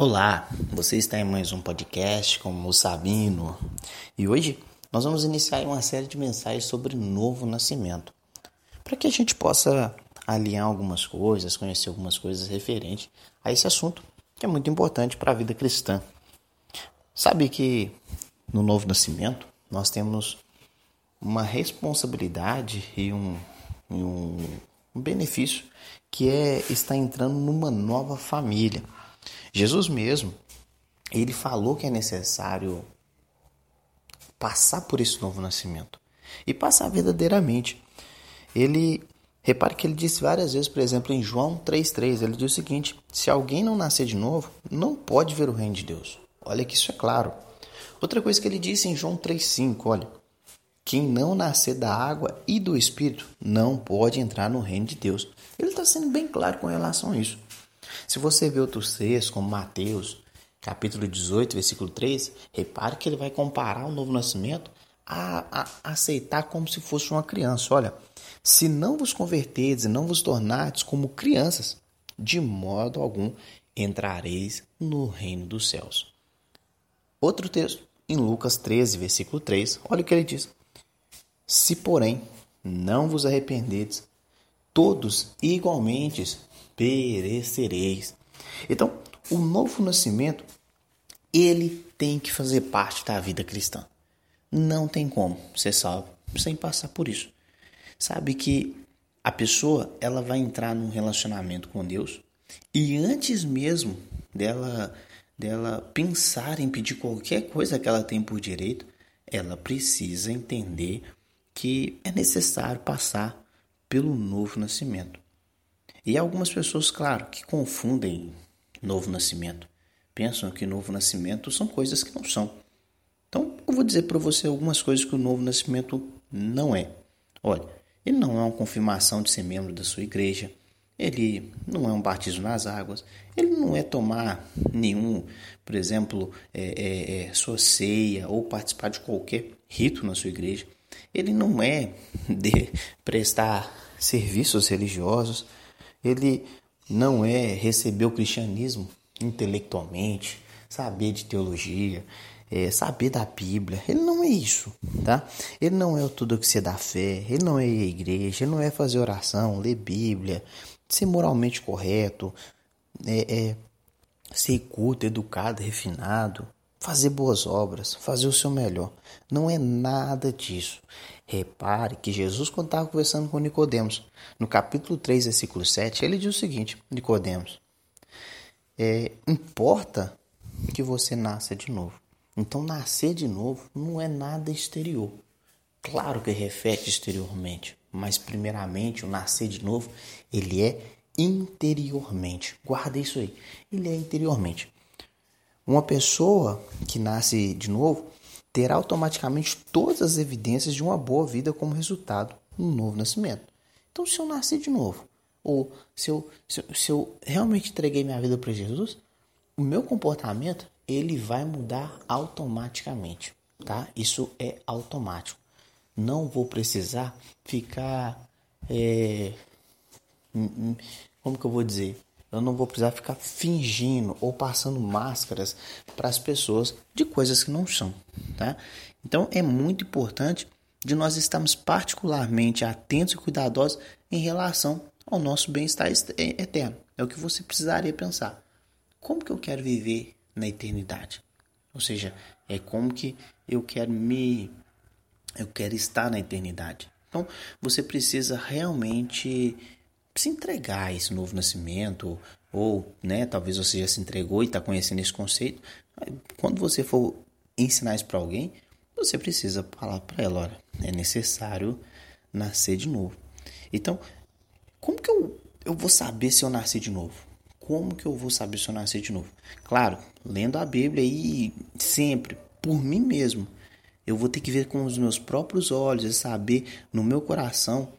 Olá, você está em mais um podcast com o Sabino e hoje nós vamos iniciar uma série de mensagens sobre novo nascimento para que a gente possa alinhar algumas coisas, conhecer algumas coisas referentes a esse assunto que é muito importante para a vida cristã. Sabe que no novo nascimento nós temos uma responsabilidade e um, e um, benefício que é estar entrando numa nova família. Jesus mesmo, ele falou que é necessário passar por esse novo nascimento e passar verdadeiramente. Ele, repare que ele disse várias vezes, por exemplo, em João 3,3, ele diz o seguinte: se alguém não nascer de novo, não pode ver o reino de Deus. Olha que isso é claro. Outra coisa que ele disse em João 3,5, olha, quem não nascer da água e do Espírito não pode entrar no reino de Deus. Ele está sendo bem claro com relação a isso. Se você vê outros textos, como Mateus, capítulo 18, versículo 3, repare que ele vai comparar o novo nascimento a, a aceitar como se fosse uma criança. Olha, se não vos converterdes e não vos tornardes como crianças, de modo algum entrareis no reino dos céus. Outro texto, em Lucas 13, versículo 3, olha o que ele diz. Se, porém, não vos arrependedes, todos igualmente perecereis. Então, o novo nascimento, ele tem que fazer parte da vida cristã. Não tem como ser salvo sem passar por isso. Sabe que a pessoa, ela vai entrar num relacionamento com Deus e antes mesmo dela dela pensar em pedir qualquer coisa que ela tem por direito, ela precisa entender que é necessário passar pelo novo nascimento. E algumas pessoas, claro, que confundem novo nascimento. Pensam que novo nascimento são coisas que não são. Então, eu vou dizer para você algumas coisas que o novo nascimento não é. Olha, ele não é uma confirmação de ser membro da sua igreja. Ele não é um batismo nas águas. Ele não é tomar nenhum, por exemplo, é, é, é, sua ceia ou participar de qualquer rito na sua igreja. Ele não é de prestar serviços religiosos ele não é receber o cristianismo intelectualmente, saber de teologia, é, saber da Bíblia. Ele não é isso, tá? Ele não é tudo que você dá fé, ele não é ir à igreja, ele não é fazer oração, ler Bíblia, ser moralmente correto, é, é ser culto, educado, refinado, fazer boas obras, fazer o seu melhor. Não é nada disso. Repare que Jesus, quando estava conversando com Nicodemos, no capítulo 3, versículo 7, ele diz o seguinte: Nicodemos, é, importa que você nasça de novo. Então, nascer de novo não é nada exterior. Claro que reflete exteriormente, mas primeiramente o nascer de novo, ele é interiormente. Guarda isso aí. Ele é interiormente. Uma pessoa que nasce de novo terá automaticamente todas as evidências de uma boa vida como resultado no novo nascimento. Então, se eu nasci de novo, ou se eu, se se eu realmente entreguei minha vida para Jesus, o meu comportamento ele vai mudar automaticamente, tá? Isso é automático. Não vou precisar ficar, é, hum, hum, como que eu vou dizer? Eu não vou precisar ficar fingindo ou passando máscaras para as pessoas de coisas que não são, tá? Então é muito importante de nós estarmos particularmente atentos e cuidadosos em relação ao nosso bem-estar é, eterno. É o que você precisaria pensar. Como que eu quero viver na eternidade? Ou seja, é como que eu quero me eu quero estar na eternidade. Então, você precisa realmente se entregar a esse novo nascimento, ou né, talvez você já se entregou e está conhecendo esse conceito. Quando você for ensinar isso para alguém, você precisa falar para ela: olha, é necessário nascer de novo. Então, como que eu, eu vou saber se eu nasci de novo? Como que eu vou saber se eu nasci de novo? Claro, lendo a Bíblia e sempre, por mim mesmo. Eu vou ter que ver com os meus próprios olhos e saber no meu coração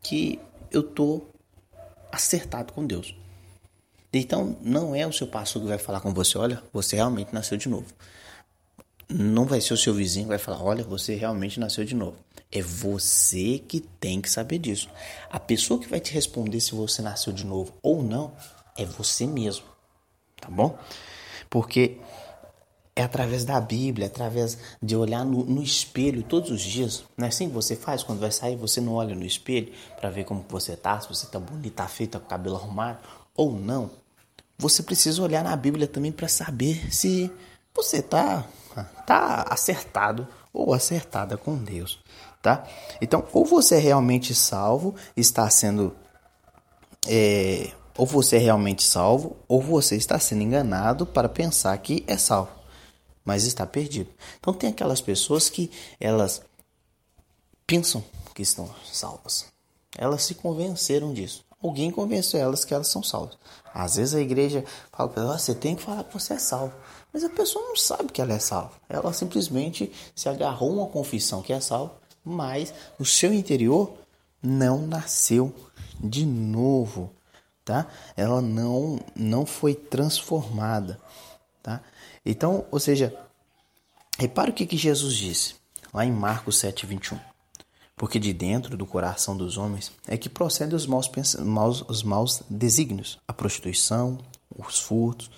que eu tô acertado com Deus. Então, não é o seu pastor que vai falar com você, olha, você realmente nasceu de novo. Não vai ser o seu vizinho que vai falar, olha, você realmente nasceu de novo. É você que tem que saber disso. A pessoa que vai te responder se você nasceu de novo ou não é você mesmo. Tá bom? Porque é através da Bíblia, é através de olhar no, no, espelho todos os dias. Não é assim que você faz quando vai sair? Você não olha no espelho para ver como você tá, se você tá bonito, tá feito, tá com o cabelo arrumado ou não. Você precisa olhar na Bíblia também para saber se você tá, tá acertado ou acertada com Deus, tá? Então, ou você é realmente salvo, está sendo é, ou você é realmente salvo, ou você está sendo enganado para pensar que é salvo, mas está perdido. Então tem aquelas pessoas que elas pensam que estão salvas. Elas se convenceram disso. Alguém convenceu elas que elas são salvas. Às vezes a igreja fala para ela, você tem que falar que você é salvo. Mas a pessoa não sabe que ela é salva. Ela simplesmente se agarrou a uma confissão que é salva, mas o seu interior não nasceu de novo tá? Ela não não foi transformada, tá? Então, ou seja, repara o que, que Jesus disse lá em Marcos 7:21. Porque de dentro do coração dos homens é que procedem os maus, maus, os maus desígnios, a prostituição, os furtos,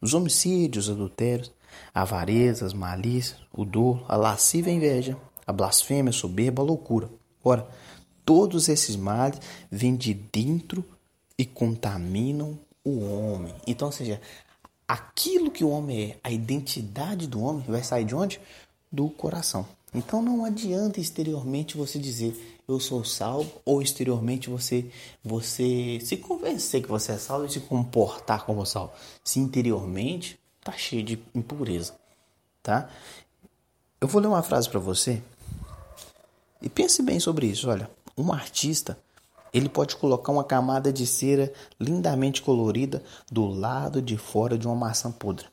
os homicídios, os adultérios, a avareza, as malícias, o dolo, a lascívia a inveja, a blasfêmia, a soberba, a loucura. Ora, todos esses males vêm de dentro e contaminam o homem. Então, ou seja, aquilo que o homem é, a identidade do homem, vai sair de onde? Do coração. Então não adianta exteriormente você dizer eu sou salvo ou exteriormente você você se convencer que você é salvo e se comportar como salvo. Se interiormente tá cheio de impureza, tá? Eu vou ler uma frase para você e pense bem sobre isso. Olha, um artista ele pode colocar uma camada de cera lindamente colorida do lado de fora de uma maçã podre,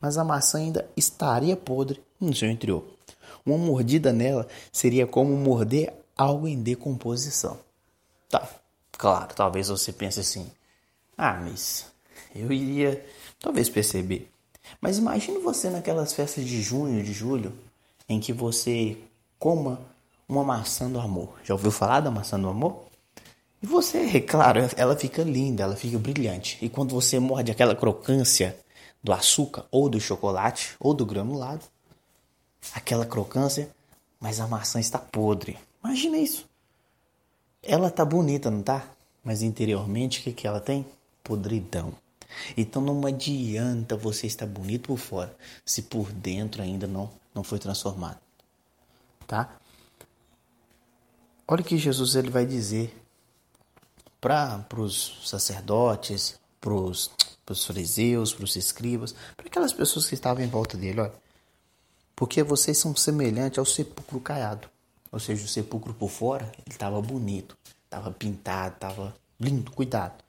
mas a maçã ainda estaria podre no seu interior. Uma mordida nela seria como morder algo em decomposição. Tá, claro, talvez você pense assim: ah, mas eu iria talvez perceber. Mas imagine você naquelas festas de junho, de julho, em que você coma uma maçã do amor. Já ouviu falar da maçã do amor? E você, claro, ela fica linda, ela fica brilhante. E quando você morde aquela crocância do açúcar, ou do chocolate, ou do granulado, aquela crocância, mas a maçã está podre. Imagina isso. Ela tá bonita, não tá? Mas interiormente o que, que ela tem? Podridão. Então não adianta você estar bonito por fora se por dentro ainda não, não foi transformado. Tá? Olha o que Jesus ele vai dizer para os sacerdotes, para os fariseus, para os escribas, para aquelas pessoas que estavam em volta dele, olha. Porque vocês são semelhantes ao sepulcro caiado. Ou seja, o sepulcro por fora, ele estava bonito, estava pintado, estava lindo, cuidado.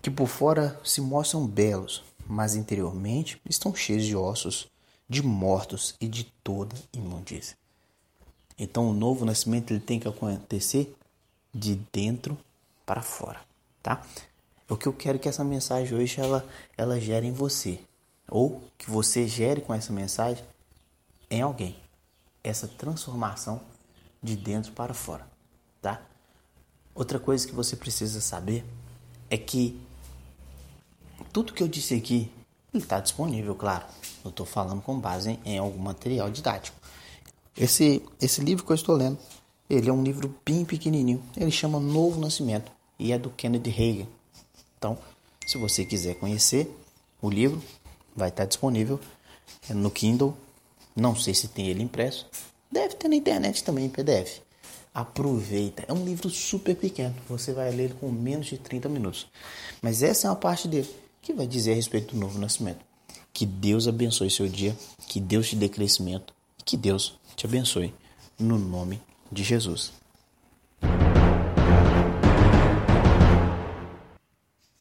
Que por fora se mostram belos, mas interiormente estão cheios de ossos, de mortos e de toda imundícia. Então o novo nascimento ele tem que acontecer de dentro para fora, tá? O que eu quero que essa mensagem hoje ela, ela gere em você, ou que você gere com essa mensagem em alguém, essa transformação de dentro para fora, tá? Outra coisa que você precisa saber é que tudo que eu disse aqui está disponível, claro. Eu estou falando com base em, em algum material didático. Esse, esse livro que eu estou lendo ele é um livro bem pequenininho. Ele chama Novo Nascimento e é do Kennedy Reagan. Então, se você quiser conhecer o livro, vai estar disponível no Kindle. Não sei se tem ele impresso. Deve ter na internet também em PDF. Aproveita. É um livro super pequeno. Você vai ler ele com menos de 30 minutos. Mas essa é uma parte dele que vai dizer a respeito do novo nascimento. Que Deus abençoe seu dia, que Deus te dê crescimento, que Deus te abençoe no nome de Jesus.